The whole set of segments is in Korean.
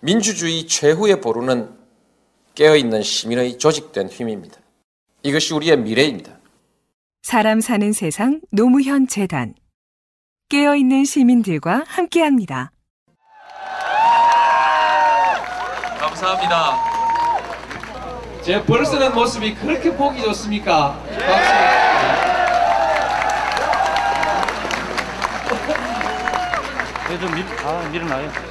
민주주의 최후의 보루는 깨어있는 시민의 조직된 힘입니다. 이것이 우리의 미래입니다. 사람 사는 세상 노무현 재단 깨어있는 시민들과 함께합니다. 감사합니다. 제 벌쓰는 모습이 그렇게 보기 좋습니까? 박수. 좀 밀, 아, 밀어놔요.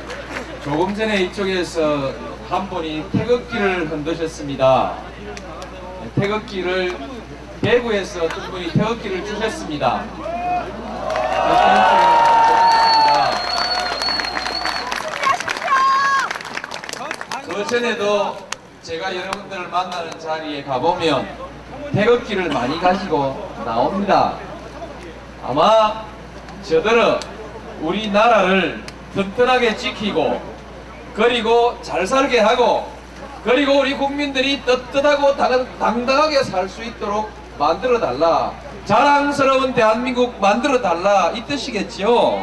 조금 전에 이쪽에서 한 분이 태극기를 흔드셨습니다. 네, 태극기를 대구에서 어떤 분이 태극기를 주셨습니다. 네, 그 전에도 제가 여러분들을 만나는 자리에 가보면 태극기를 많이 가지고 나옵니다. 아마 저들은 우리나라를 튼튼하게 지키고 그리고 잘 살게 하고 그리고 우리 국민들이 떳떳하고 당- 당당하게 살 수 있도록 만들어 달라. 자랑스러운 대한민국 만들어 달라. 이 뜻이겠지요?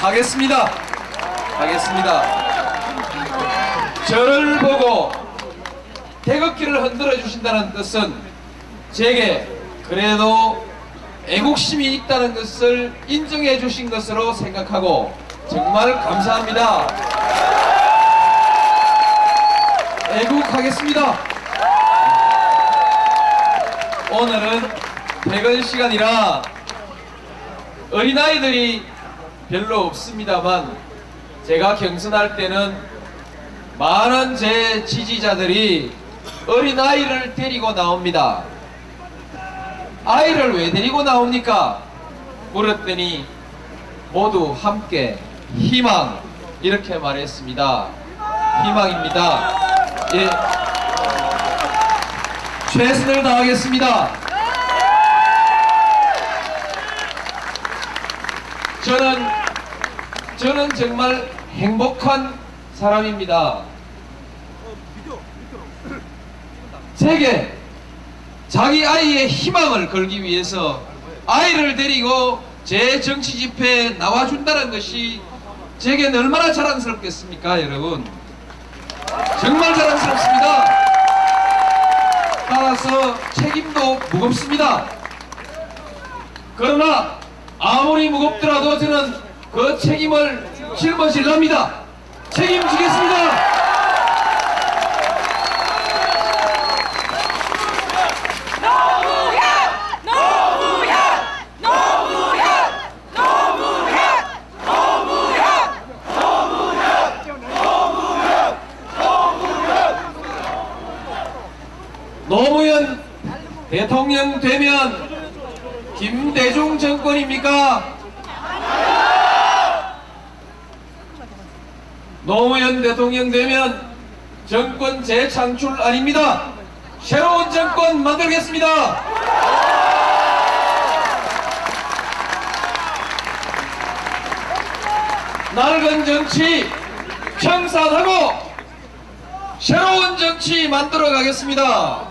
하겠습니다. 하겠습니다. 저를 보고 태극기를 흔들어 주신다는 뜻은 제게 그래도 애국심이 있다는 것을 인정해 주신 것으로 생각하고 정말 감사합니다. 애국하겠습니다. 오늘은 퇴근 시간이라 어린아이들이 별로 없습니다만 제가 경선할 때는 많은 제 지지자들이 어린아이를 데리고 나옵니다. 아이를 왜 데리고 나옵니까? 물었더니 모두 함께 희망 이렇게 말했습니다. 희망입니다. 예. 최선을 다하겠습니다. 저는 저는 정말 행복한 사람입니다. 세계 자기 아이의 희망을 걸기 위해서 아이를 데리고 제 정치 집회에 나와준다는 것이 제겐 얼마나 자랑스럽겠습니까, 여러분? 정말 자랑스럽습니다. 따라서 책임도 무겁습니다. 그러나 아무리 무겁더라도 저는 그 책임을 짊어질랍니다. 책임지겠습니다. 대통령 되면 김대중 정권입니까? 노무현 대통령 되면 정권 재창출 아닙니다. 새로운 정권 만들겠습니다. 낡은 정치 청산하고 새로운 정치 만들어 가겠습니다.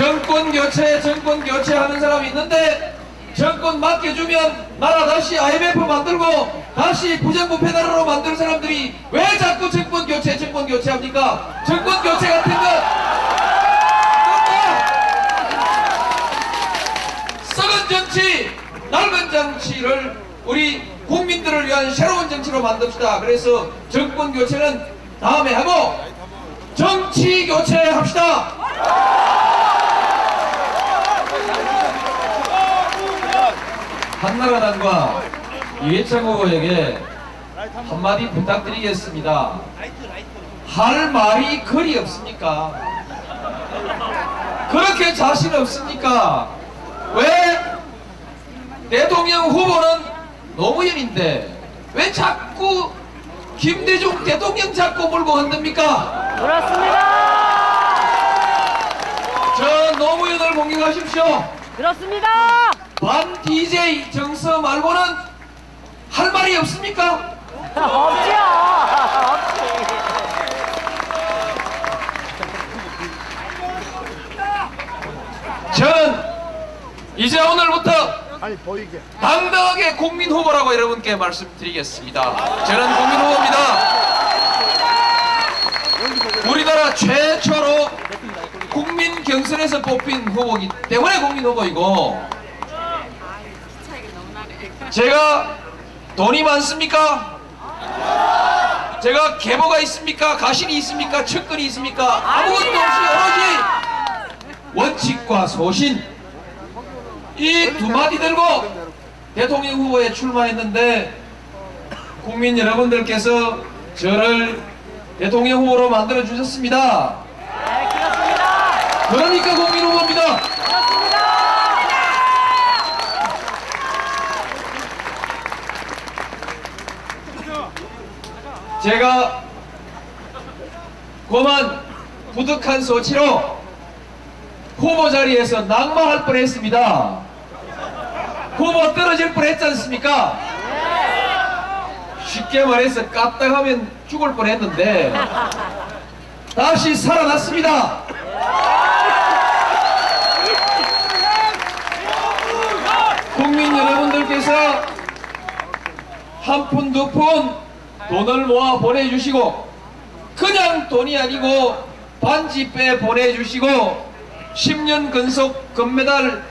정권 교체, 정권 교체 하는 사람이 있는데 정권 맡겨주면 나라 다시 IMF 만들고 다시 부정부패 나라로 만들 사람들이 왜 자꾸 정권 교체, 정권 교체 합니까? 정권 교체 같은 것 썩은 정치, 낡은 정치를 우리 국민들을 위한 새로운 정치로 만듭시다. 그래서 정권 교체는 다음에 하고 정치 교체 합시다. 한나라당과 이해창 후보에게 한마디 부탁드리겠습니다. 할 말이 거리 없습니까? 그렇게 자신 없습니까? 왜 대통령 후보는 노무현인데 왜 자꾸 김대중 대통령 자꾸 물고 흔듭니까? 그렇습니다. 저 노무현을 공격하십시오. 그렇습니다. 반 DJ 정서 말고는 할 말이 없습니까? 없지요. 없지. 저는 이제 오늘부터. 당당하게 국민 후보라고 여러분께 말씀드리겠습니다. 저는 국민 후보입니다. 우리나라 최초로 국민 경선에서 뽑힌 후보이기 때문에 국민 후보이고 제가 돈이 많습니까? 제가 계보가 있습니까? 가신이 있습니까? 측근이 있습니까? 아무것도 없이 오로지 원칙과 소신 이 두 마디 들고 대통령 후보에 출마했는데 국민 여러분들께서 저를 대통령 후보로 만들어 주셨습니다. 네, 그렇습니다. 그러니까 국민 후보입니다. 제가 고만 부득한 소치로 후보 자리에서 낙마할 뻔했습니다. 후보 떨어질 뻔했지 않습니까? 쉽게 말해서 까딱하면 죽을 뻔했는데 다시 살아났습니다. 국민 여러분들께서 한 푼 두 푼 돈을 모아 보내주시고 그냥 돈이 아니고 반지 빼 보내주시고 10년 근속 금메달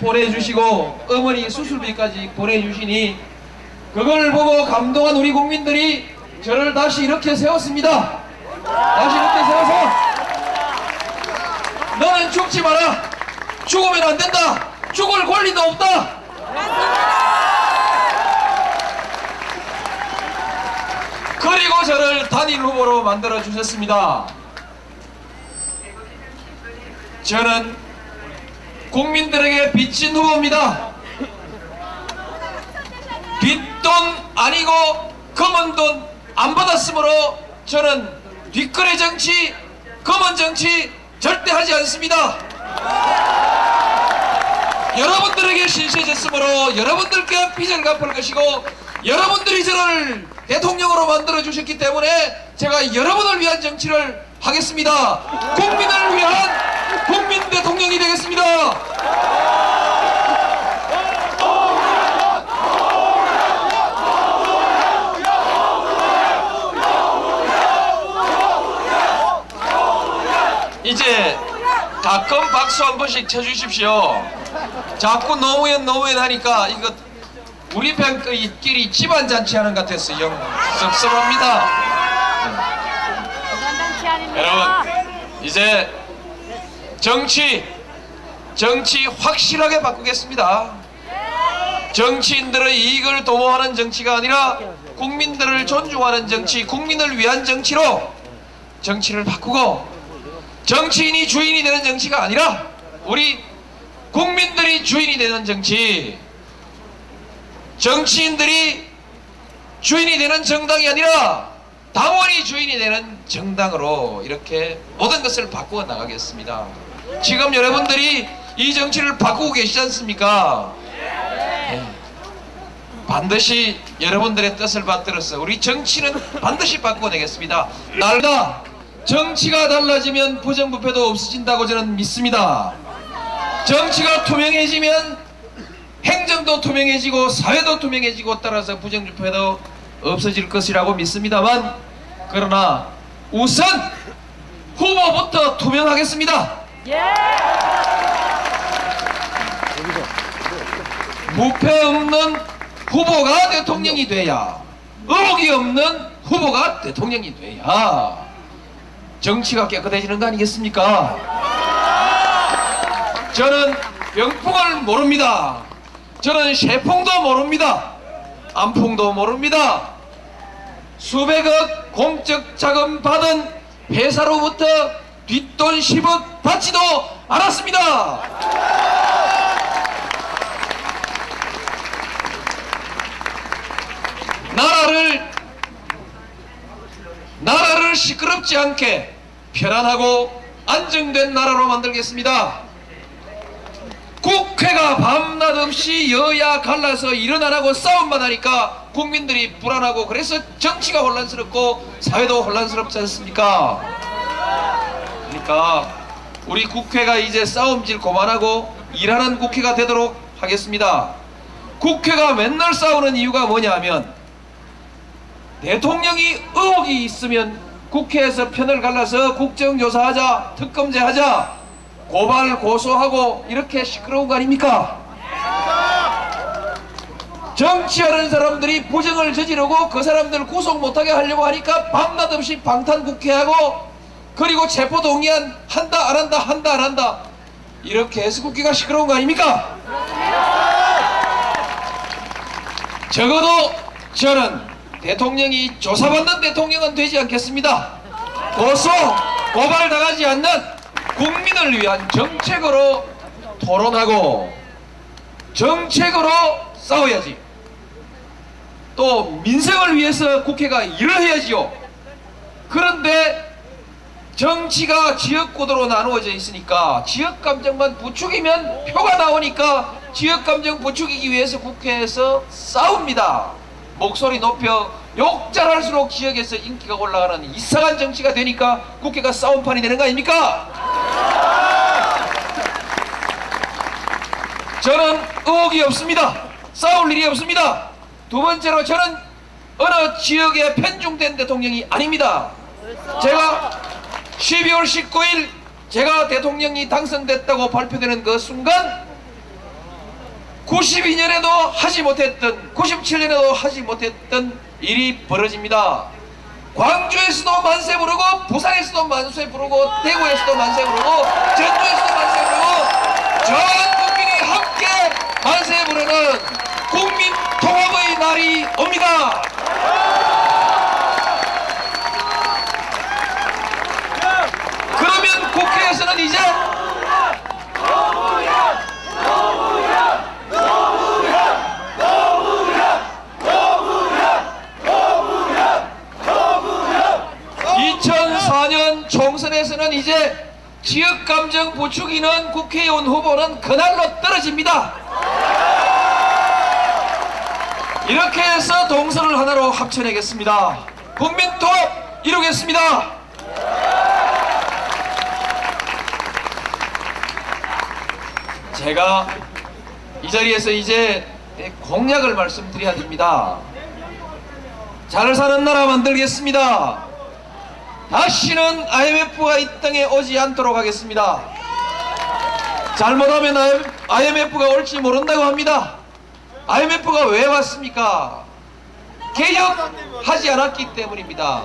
보내주시고 어머니 수술비까지 보내주시니 그걸 보고 감동한 우리 국민들이 저를 다시 이렇게 세웠습니다. 다시 이렇게 세워서 너는 죽지 마라. 죽으면 안 된다. 죽을 권리도 없다. 그리고 저를 단일 후보로 만들어 주셨습니다. 저는 국민들에게 빚진 후보입니다. 뒷돈 아니고 검은 돈 안 받았으므로 저는 뒷거래 정치, 검은 정치 절대 하지 않습니다. 여러분들에게 신세졌으므로 여러분들께 빚을 갚을 것이고 여러분들이 저를 대통령으로 만들어 주셨기 때문에 제가 여러분을 위한 정치를 하겠습니다. 국민을 위한 국민 대통령이 되겠습니다. 이제 가끔 박수 한 번씩 쳐주십시오. 자꾸 노무현 노무현 하니까 이거 우리 편끼리 집안 잔치하는 것 같아서 영 섭섭합니다. 여러분 이제 정치 정치 확실하게 바꾸겠습니다. 정치인들의 이익을 도모하는 정치가 아니라 국민들을 존중하는 정치, 국민을 위한 정치로 정치를 바꾸고 정치인이 주인이 되는 정치가 아니라 우리 국민들이 주인이 되는 정치, 정치인들이 주인이 되는 정당이 아니라 당원이 주인이 되는 정당으로 이렇게 모든 것을 바꾸어 나가겠습니다. 지금 여러분들이 이 정치를 바꾸고 계시지 않습니까? 네. 반드시 여러분들의 뜻을 받들어서 우리 정치는 반드시 바꿔내겠습니다. 날다 정치가 달라지면 부정부패도 없어진다고 저는 믿습니다. 정치가 투명해지면 행정도 투명해지고 사회도 투명해지고 따라서 부정부패도 없어질 것이라고 믿습니다만 그러나 우선 후보부터 투명하겠습니다. 예. 무패 없는 후보가 대통령이 돼야 의혹이 없는 후보가 대통령이 돼야 정치가 깨끗해지는 거 아니겠습니까? 저는 병풍을 모릅니다. 저는 शे풍도 모릅니다. 안풍도 모릅니다. 수백억 공적 자금 받은 회사로부터 뒷돈 10억 받지도 않았습니다. 나라를 나라를 시끄럽지 않게 편안하고 안정된 나라로 만들겠습니다. 국회가 밤낮 없이 여야 갈라서 일어나라고 싸움만 하니까 국민들이 불안하고 그래서 정치가 혼란스럽고 사회도 혼란스럽지 않습니까? 그러니까 우리 국회가 이제 싸움질 그만하고 일하는 국회가 되도록 하겠습니다. 국회가 맨날 싸우는 이유가 뭐냐면 대통령이 의혹이 있으면 국회에서 편을 갈라서 국정조사하자 특검제하자 고발 고소하고 이렇게 시끄러운 거 아닙니까? 정치하는 사람들이 부정을 저지르고 그 사람들 구속 못하게 하려고 하니까 밤낮 없이 방탄국회하고 그리고 체포동의안 한다 안 한다 한다 안 한다 이렇게 해서 국회가 시끄러운 거 아닙니까? 적어도 저는 대통령이 조사받는 대통령은 되지 않겠습니다. 고소, 고발 당하지 않는 국민을 위한 정책으로 토론하고 정책으로 싸워야지. 또 민생을 위해서 국회가 일을 해야지요. 그런데 정치가 지역구도로 나누어져 있으니까 지역 감정만 부추기면 표가 나오니까 지역 감정 부추기기 위해서 국회에서 싸웁니다. 목소리 높여 욕잘할수록 지역에서 인기가 올라가는 이상한 정치가 되니까 국회가 싸움판이 되는 거 아닙니까? 저는 의혹이 없습니다. 싸울 일이 없습니다. 두 번째로 저는 어느 지역에 편중된 대통령이 아닙니다. 제가 12월 19일 제가 대통령이 당선됐다고 발표되는 그 순간 92년에도 하지 못했던 97년에도 하지 못했던 일이 벌어집니다. 광주에서도 만세 부르고 부산에서도 만세 부르고 대구에서도 만세 부르고 전주에서도 만세 부르고 전 국민이 함께 만세 부르는 국민 통합의 옵니다. 그러면 국회에서는 이제 (2004년) 총선에서는 이제 지역 감정 부추기는 국회의원 후보는 그날로 떨어집니다. 이렇게 해서 동선을 하나로 합쳐내겠습니다. 국민 통합 이루겠습니다. 제가 이 자리에서 이제 공약을 말씀드려야 됩니다. 잘 사는 나라 만들겠습니다. 다시는 IMF가 이 땅에 오지 않도록 하겠습니다. 잘못하면 IMF가 올지 모른다고 합니다. IMF가 왜 왔습니까? 개혁하지 않았기 때문입니다.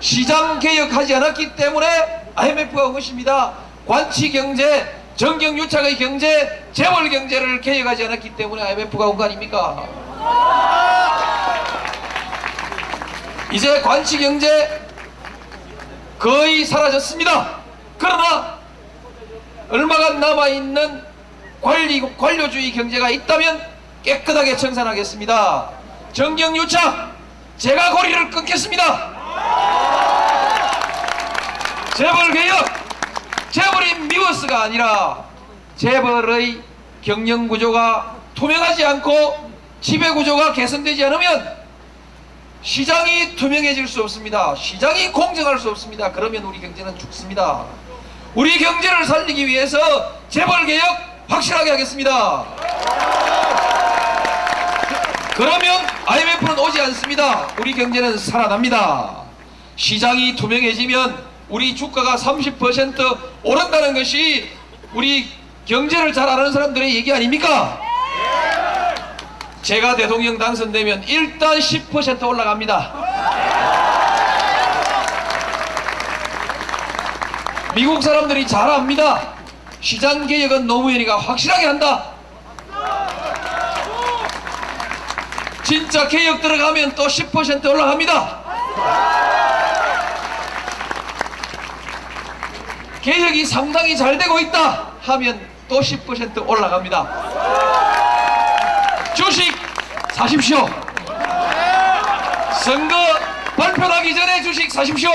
시장 개혁하지 않았기 때문에 IMF가 온 것입니다. 관치 경제, 정경 유착의 경제, 재벌 경제를 개혁하지 않았기 때문에 IMF가 온 거 아닙니까? 이제 관치 경제 거의 사라졌습니다. 그러나 얼마가 남아있는 관리, 관료주의 경제가 있다면 깨끗하게 청산하겠습니다. 정경유착 제가 고리를 끊겠습니다. 재벌 개혁 재벌이 미워스가 아니라 재벌의 경영구조가 투명하지 않고 지배구조가 개선되지 않으면 시장이 투명해질 수 없습니다. 시장이 공정할 수 없습니다. 그러면 우리 경제는 죽습니다. 우리 경제를 살리기 위해서 재벌개혁 확실하게 하겠습니다. 그러면 IMF는 오지 않습니다. 우리 경제는 살아납니다. 시장이 투명해지면 우리 주가가 30% 오른다는 것이 우리 경제를 잘 아는 사람들의 얘기 아닙니까? 제가 대통령 당선되면 일단 10% 올라갑니다. 미국 사람들이 잘 압니다. 시장 개혁은 노무현이가 확실하게 한다. 진짜 개혁 들어가면 또 10% 올라갑니다. 개혁이 상당히 잘 되고 있다 하면 또 10% 올라갑니다. 주식 사십시오. 선거 발표하기 전에 주식 사십시오.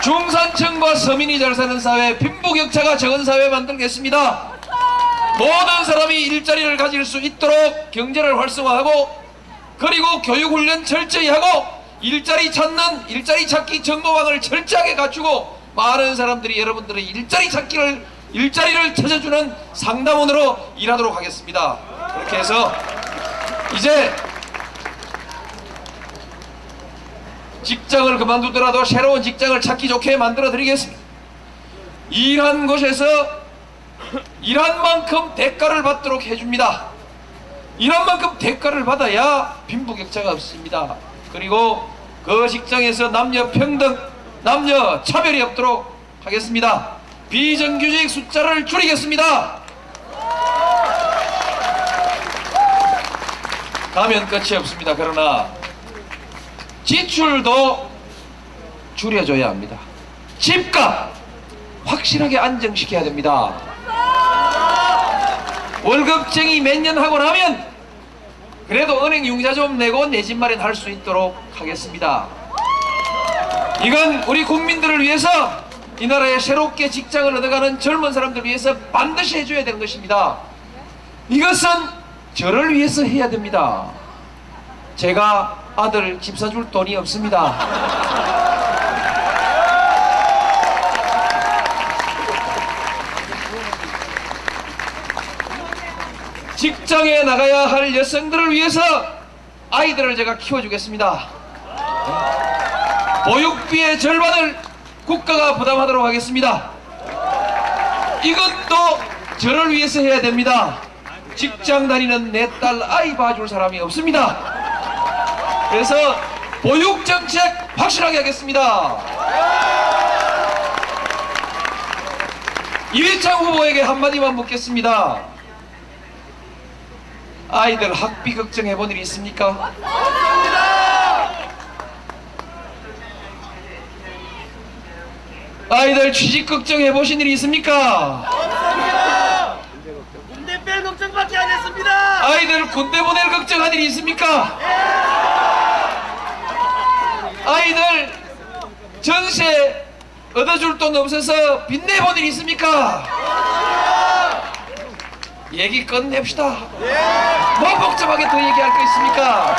중산층과 서민이 잘 사는 사회, 빈부격차가 적은 사회 만들겠습니다. 모든 사람이 일자리를 가질 수 있도록 경제를 활성화하고 그리고 교육훈련 철저히 하고 일자리 찾는 일자리 찾기 정보망을 철저하게 갖추고 많은 사람들이 여러분들의 일자리 찾기를 일자리를 찾아주는 상담원으로 일하도록 하겠습니다. 그렇게 해서 이제 직장을 그만두더라도 새로운 직장을 찾기 좋게 만들어 드리겠습니다. 일한 곳에서 일한 만큼 대가를 받도록 해줍니다. 일한 만큼 대가를 받아야 빈부격차가 없습니다. 그리고 그 직장에서 남녀 평등, 남녀 차별이 없도록 하겠습니다. 비정규직 숫자를 줄이겠습니다. 가면 끝이 없습니다. 그러나 지출도 줄여줘야 합니다. 집값 확실하게 안정시켜야 됩니다. 월급쟁이 몇 년 하고 나면 그래도 은행 융자 좀 내고 내 집 마련할 수 있도록 하겠습니다. 이건 우리 국민들을 위해서 이 나라에 새롭게 직장을 얻어가는 젊은 사람들을 위해서 반드시 해줘야 되는 것입니다. 이것은 저를 위해서 해야 됩니다. 제가 아들 집 사줄 돈이 없습니다. 직장에 나가야 할 여성들을 위해서 아이들을 제가 키워주겠습니다. 보육비의 절반을 국가가 부담하도록 하겠습니다. 이것도 저를 위해서 해야 됩니다. 직장 다니는 내 딸 아이 봐줄 사람이 없습니다. 그래서 보육 정책 확실하게 하겠습니다. 이회창 후보에게 한마디만 묻겠습니다. 아이들 학비 걱정해 본 일 있습니까? 아이들 취직 걱정해 보신 일이 있습니까? 군대 뺄 걱정밖에 안 했습니다. 아이들 군대 보낼 걱정한 일이 있습니까? 아이들 전세 얻어줄 돈 없어서 빚내 본 일 있습니까? 얘기 끝냅시다. 뭐 복잡하게 더 얘기할 거 있습니까?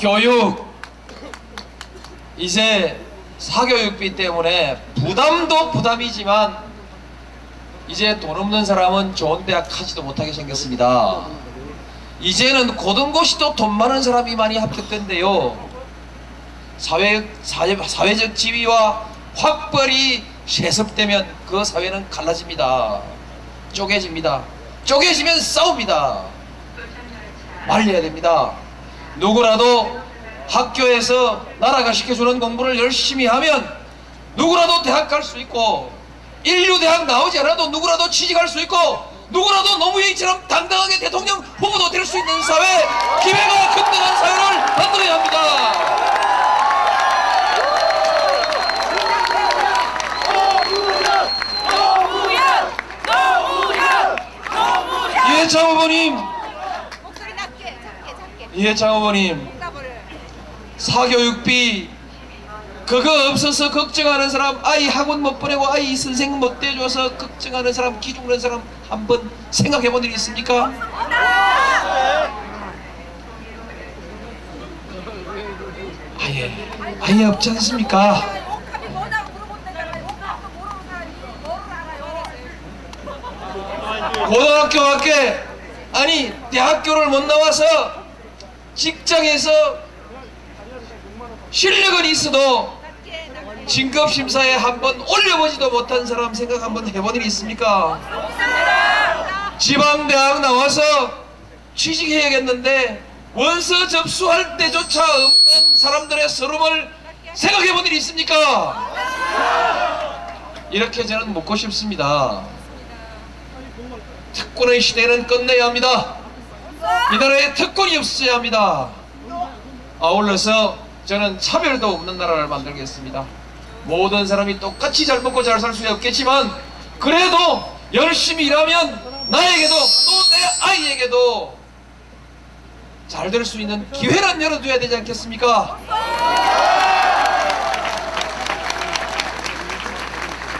교육 이제 사교육비 때문에 부담도 부담이지만 이제 돈 없는 사람은 좋은 대학 가지도 못하게 생겼습니다. 이제는 고등고시도 돈 많은 사람이 많이 합격된대요. 사회, 사회 사회적 지위와 확벌이 세습되면 그 사회는 갈라집니다. 쪼개집니다. 쪼개지면 싸웁니다. 말려야 됩니다. 누구라도 학교에서 나라가 시켜주는 공부를 열심히 하면 누구라도 대학 갈 수 있고 인류 대학 나오지 않아도 누구라도 취직할 수 있고 누구라도 노무현처럼 당당하게 대통령 후보도 될 수 있는 사회 기회가 균등한 사회를 만들어야 합니다. 이해창 후보님, 목소리 낮게 작게 작게. 이해창 후보님, 사교육비 그거 없어서 걱정하는 사람 아이 학원 못 보내고 아이 선생 못 대줘서 걱정하는 사람 기죽는 사람 한번 생각해 본일 있습니까? 아예 아예 없지 않습니까? 고등학교 밖에 아니 대학교를 못 나와서 직장에서 실력은 있어도 진급 심사에 한번 올려보지도 못한 사람 생각 한번 해본 일 있습니까? 지방대학 나와서 취직해야겠는데 원서 접수할 때조차 없는 사람들의 서름을 생각해 본 일 있습니까? 이렇게 저는 묻고 싶습니다. 특권의 시대는 끝내야 합니다. 이 나라에 특권이 없어야 합니다. 아울러서 저는 차별도 없는 나라를 만들겠습니다. 모든 사람이 똑같이 잘 먹고 잘 살 수 없겠지만 그래도 열심히 일하면 나에게도 또 내 아이에게도 잘 될 수 있는 기회는 열어둬야 되지 않겠습니까?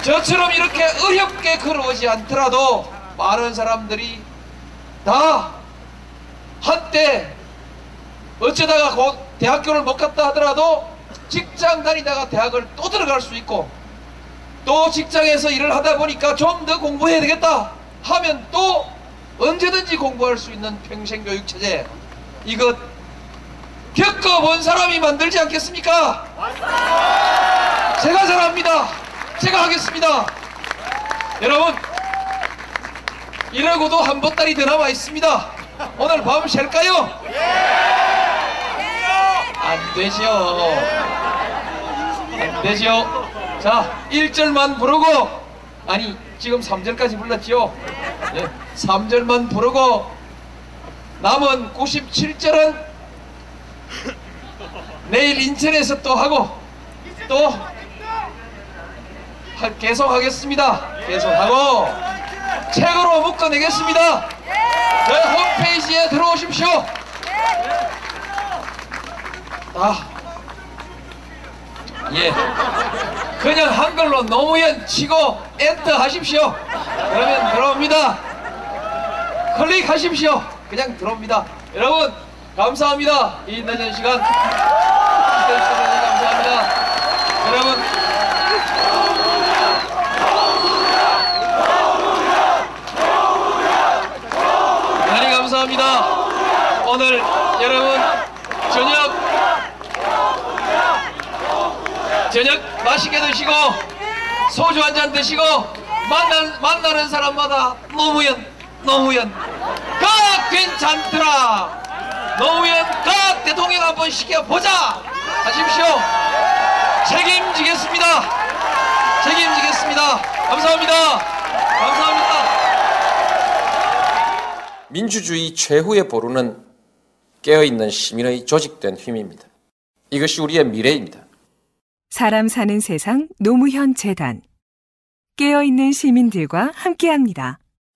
저처럼 이렇게 어렵게 걸어오지 않더라도 많은 사람들이 다 한때 어쩌다가 곧 대학교를 못 갔다 하더라도 직장 다니다가 대학을 또 들어갈 수 있고 또 직장에서 일을 하다 보니까 좀 더 공부해야 되겠다 하면 또 언제든지 공부할 수 있는 평생교육체제 이것 겪어본 사람이 만들지 않겠습니까? 제가 잘합니다. 제가 하겠습니다. 여러분 이러고도 한더 남아 있습니다. 오늘 밤 쉴까요? 안 되죠. 안 되죠. 자, 1절만 부르고 아니 지금 3절까지 불렀지요. 예, 3절만 부르고 남은 97절은 내일 인천에서 또 하고 또 하- 계속 하겠습니다. 계속 하고 책으로 묶어내겠습니다. 저희 홈페이지에 들어오십시오. 아, 예. 그냥 한글로 노무현 치고 엔터 하십시오. 그러면 들어옵니다. 클릭하십시오. 그냥 들어옵니다. 여러분 감사합니다. 이 늦은 시간 감사합니다. 여러분 대단히 감사합니다. 오늘 여러분 저녁 저녁 맛있게 드시고 소주 한 잔 드시고 만난, 만나는 사람마다 노무현 노무현 가 괜찮더라. 노무현 가 대통령 한번 시켜보자. 하십시오. 책임지겠습니다. 책임지겠습니다. 감사합니다. 감사합니다. 민주주의 최후의 보루는 깨어있는 시민의 조직된 힘입니다. 이것이 우리의 미래입니다. 사람 사는 세상 노무현 재단 깨어있는 시민들과 함께합니다.